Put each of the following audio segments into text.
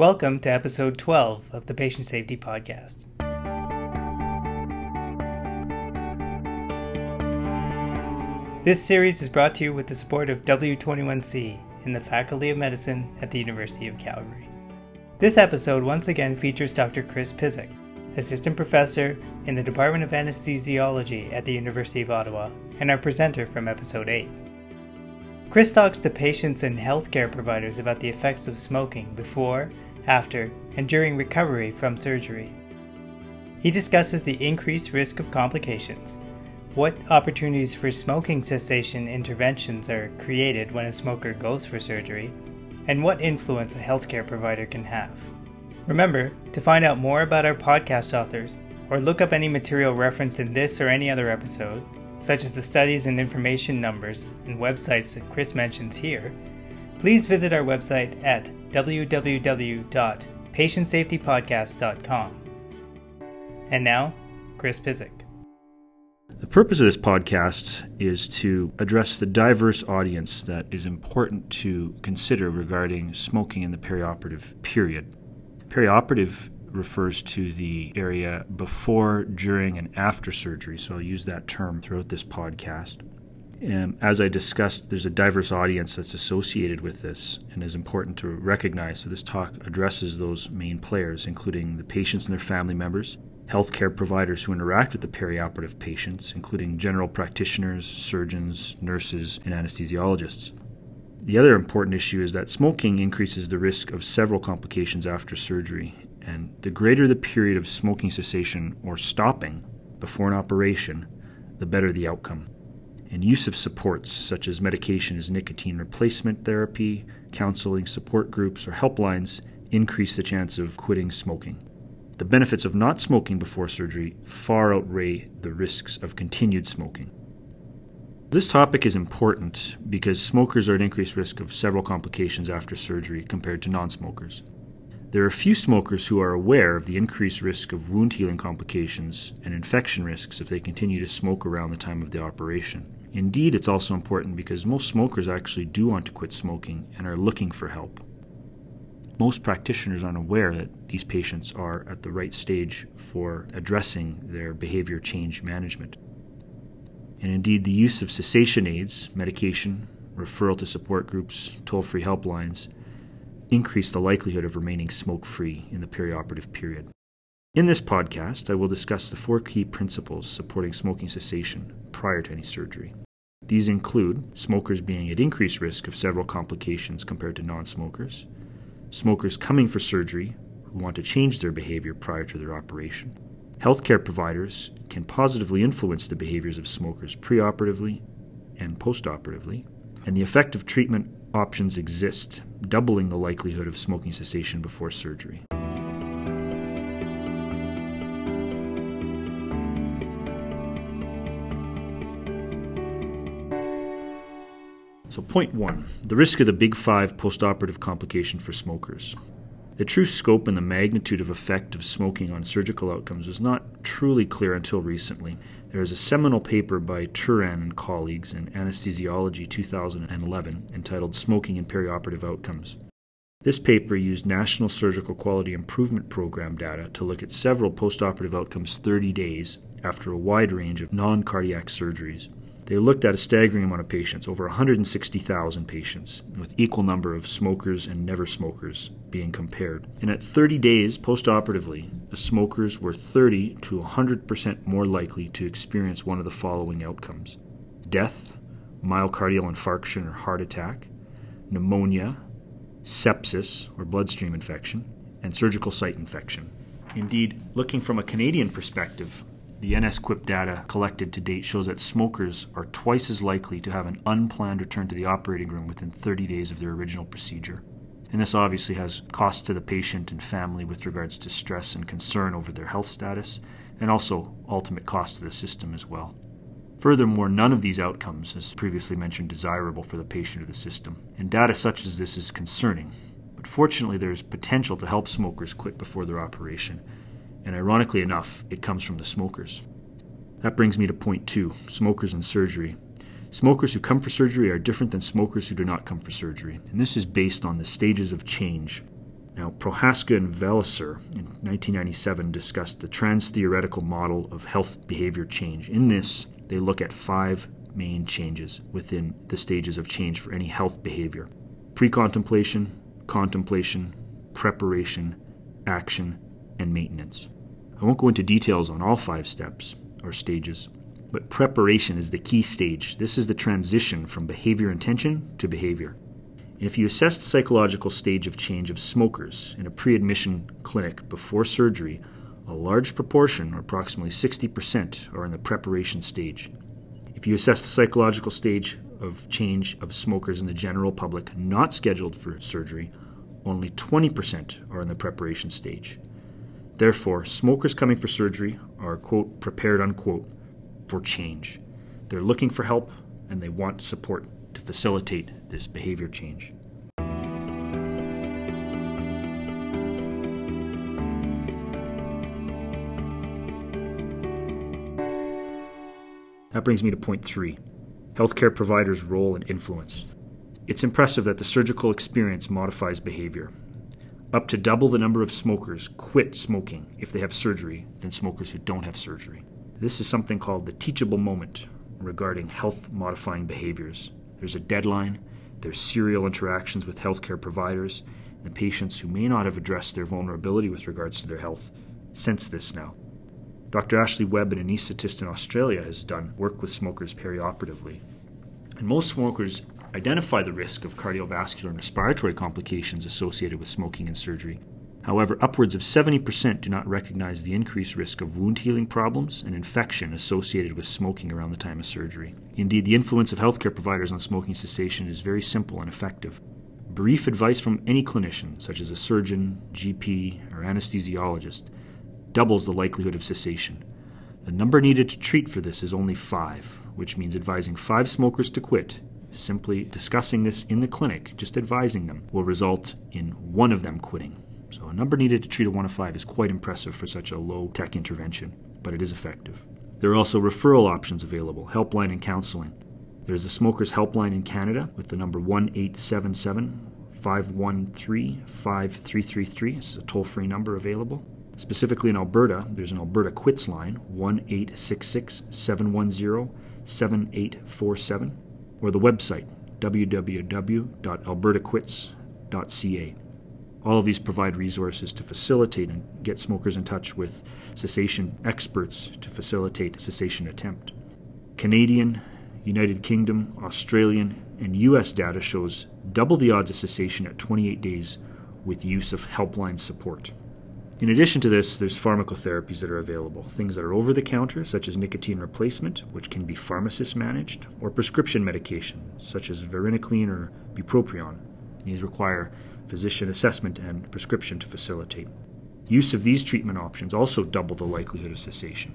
Welcome to episode 12 of the Patient Safety Podcast. This series is brought to you with the support of W21C in the Faculty of Medicine at the University of Calgary. This episode once again features Dr. Chris Pysyk, Assistant Professor in the Department of Anesthesiology at the University of Ottawa, and our presenter from episode 8. Chris talks to patients and healthcare providers about the effects of smoking before, after, and during recovery from surgery. He discusses the increased risk of complications, what opportunities for smoking cessation interventions are created when a smoker goes for surgery, and what influence a healthcare provider can have. Remember, to find out more about our podcast authors, or look up any material referenced in this or any other episode, such as the studies and information numbers and websites that Chris mentions here, please visit our website at www.patientsafetypodcast.com. And now, Chris Pysyk. The purpose of this podcast is to address the diverse audience that is important to consider regarding smoking in the perioperative period. Perioperative refers to the area before, during, and after surgery, so I'll use that term throughout this podcast. And as I discussed, there's a diverse audience that's associated with this and is important to recognize. So, this talk addresses those main players, including the patients and their family members, healthcare providers who interact with the perioperative patients, including general practitioners, surgeons, nurses, and anesthesiologists. The other important issue is that smoking increases the risk of several complications after surgery, and the greater the period of smoking cessation or stopping before an operation, the better the outcome. And use of supports such as medication as nicotine replacement therapy, counseling, support groups, or helplines increase the chance of quitting smoking. The benefits of not smoking before surgery far outweigh the risks of continued smoking. This topic is important because smokers are at increased risk of several complications after surgery compared to non smokers. There are few smokers who are aware of the increased risk of wound healing complications and infection risks if they continue to smoke around the time of the operation. Indeed, it's also important because most smokers actually do want to quit smoking and are looking for help. Most practitioners aren't aware that these patients are at the right stage for addressing their behavior change management. And indeed, the use of cessation aids, medication, referral to support groups, toll free helplines, increase the likelihood of remaining smoke free in the perioperative period. In this podcast, I will discuss the four key principles supporting smoking cessation prior to any surgery. These include smokers being at increased risk of several complications compared to non smokers, smokers coming for surgery who want to change their behavior prior to their operation. Healthcare providers can positively influence the behaviors of smokers preoperatively and postoperatively, and the effective treatment options exist, doubling the likelihood of smoking cessation before surgery. So, point one the risk of the big five postoperative complication for smokers. The true scope and the magnitude of effect of smoking on surgical outcomes was not truly clear until recently. There is a seminal paper by Turan and colleagues in Anesthesiology 2011 entitled Smoking and Perioperative Outcomes. This paper used National Surgical Quality Improvement Program data to look at several postoperative outcomes 30 days after a wide range of non cardiac surgeries. They looked at a staggering amount of patients, over 160,000 patients, with equal number of smokers and never smokers being compared. And at 30 days postoperatively, the smokers were 30 to 100% more likely to experience one of the following outcomes death, myocardial infarction or heart attack, pneumonia, sepsis or bloodstream infection, and surgical site infection. Indeed, looking from a Canadian perspective, the NSQIP data collected to date shows that smokers are twice as likely to have an unplanned return to the operating room within 30 days of their original procedure. And this obviously has costs to the patient and family with regards to stress and concern over their health status, and also ultimate cost to the system as well. Furthermore, none of these outcomes, as previously mentioned, desirable for the patient or the system, and data such as this is concerning. But fortunately, there is potential to help smokers quit before their operation, and ironically enough, it comes from the smokers. That brings me to point two smokers and surgery. Smokers who come for surgery are different than smokers who do not come for surgery, and this is based on the stages of change Now, Prochaska and Velicer in 1997 discussed the trans theoretical model of health behavior change. In this, they look at five main changes within the stages of change for any health behavior pre contemplation, contemplation, preparation, action, and maintenance. I won't go into details on all five steps or stages, but preparation is the key stage. This is the transition from behavior intention to behavior. And If you assess the psychological stage of change of smokers in a pre admission clinic before surgery, a large proportion, or approximately 60%, are in the preparation stage. If you assess the psychological stage of change of smokers in the general public not scheduled for surgery, only 20% are in the preparation stage. Therefore, smokers coming for surgery are, quote, prepared, unquote, for change. They're looking for help and they want support to facilitate this behavior change. That brings me to point three healthcare providers' role and influence. It's impressive that the surgical experience modifies behavior. Up to double the number of smokers quit smoking if they have surgery than smokers who don't have surgery. This is something called the teachable moment regarding health modifying behaviors. There's a deadline, there's serial interactions with healthcare providers, and patients who may not have addressed their vulnerability with regards to their health sense this now. Dr. Ashley Webb, an anaesthetist in Australia, has done work with smokers perioperatively. And most smokers identify the risk of cardiovascular and respiratory complications associated with smoking and surgery, However, upwards of 70% do not recognize the increased risk of wound healing problems and infection associated with smoking around the time of surgery. Indeed, the influence of healthcare providers on smoking cessation is very simple and effective. Brief advice from any clinician, such as a surgeon, GP, or anesthesiologist, doubles the likelihood of cessation. The number needed to treat for this is only five, which means advising five smokers to quit. Simply discussing this in the clinic, just advising them, will result in one of them quitting. So a number needed to treat a 1 of 5 is quite impressive for such a low tech intervention, but it is effective. There are also referral options available, helpline and counseling. There's a smokers helpline in Canada with the number 1877 513 5333. This is a toll free number available. Specifically in Alberta, there's an Alberta Quits line 1866 710 7847 or the website www.albertaquits.ca. All of these provide resources to facilitate and get smokers in touch with cessation experts to facilitate a cessation attempt. Canadian, United Kingdom, Australian, and US data shows double the odds of cessation at 28 days with use of helpline support. In addition to this, there's pharmacotherapies that are available, things that are over the counter, such as nicotine replacement, which can be pharmacist managed, or prescription medication, such as varenicline or bupropion. These require physician assessment and prescription to facilitate. Use of these treatment options also double the likelihood of cessation.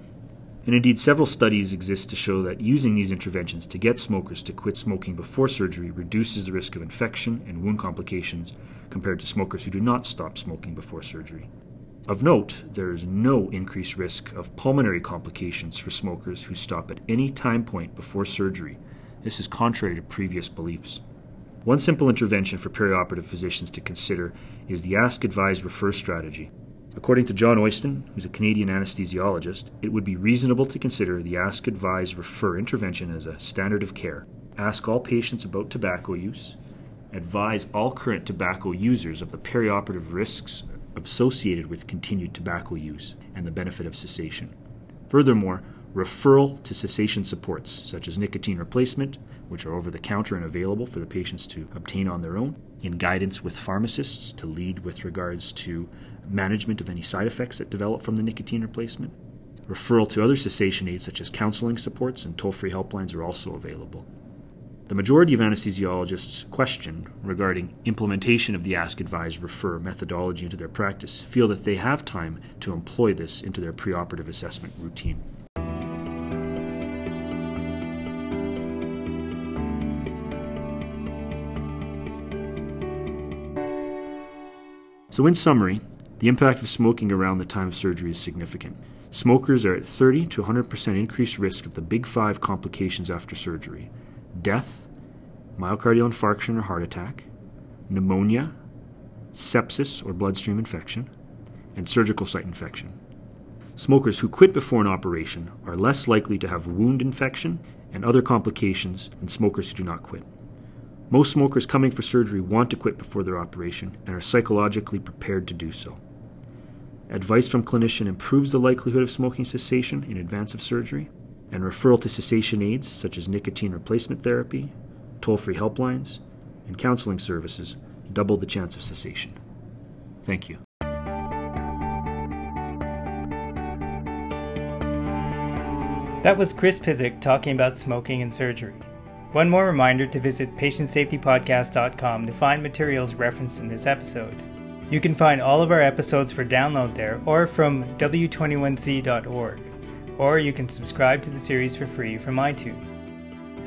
And indeed, several studies exist to show that using these interventions to get smokers to quit smoking before surgery reduces the risk of infection and wound complications compared to smokers who do not stop smoking before surgery. Of note, there is no increased risk of pulmonary complications for smokers who stop at any time point before surgery. This is contrary to previous beliefs. One simple intervention for perioperative physicians to consider is the Ask, Advise, Refer strategy. According to John Oyston, who's a Canadian anesthesiologist, it would be reasonable to consider the Ask, Advise, Refer intervention as a standard of care. Ask all patients about tobacco use, advise all current tobacco users of the perioperative risks associated with continued tobacco use and the benefit of cessation. Furthermore, referral to cessation supports, such as nicotine replacement, which are over the counter and available for the patients to obtain on their own, in guidance with pharmacists to lead with regards to management of any side effects that develop from the nicotine replacement. Referral to other cessation aids, such as counseling supports and toll free helplines, are also available. The majority of anesthesiologists questioned regarding implementation of the Ask Advise Refer methodology into their practice feel that they have time to employ this into their preoperative assessment routine. So, in summary, the impact of smoking around the time of surgery is significant. Smokers are at 30 to 100% increased risk of the big five complications after surgery death, myocardial infarction or heart attack, pneumonia, sepsis or bloodstream infection, and surgical site infection. Smokers who quit before an operation are less likely to have wound infection and other complications than smokers who do not quit. Most smokers coming for surgery want to quit before their operation and are psychologically prepared to do so. Advice from clinician improves the likelihood of smoking cessation in advance of surgery, and referral to cessation aids such as nicotine replacement therapy, toll free helplines, and counseling services double the chance of cessation. Thank you. That was Chris Pysyk talking about smoking and surgery. One more reminder to visit patientsafetypodcast.com to find materials referenced in this episode. You can find all of our episodes for download there or from w21c.org, or you can subscribe to the series for free from iTunes.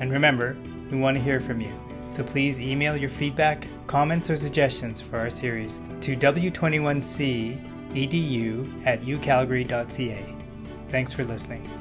And remember, we want to hear from you, so please email your feedback, comments, or suggestions for our series to w21cedu at ucalgary.ca. Thanks for listening.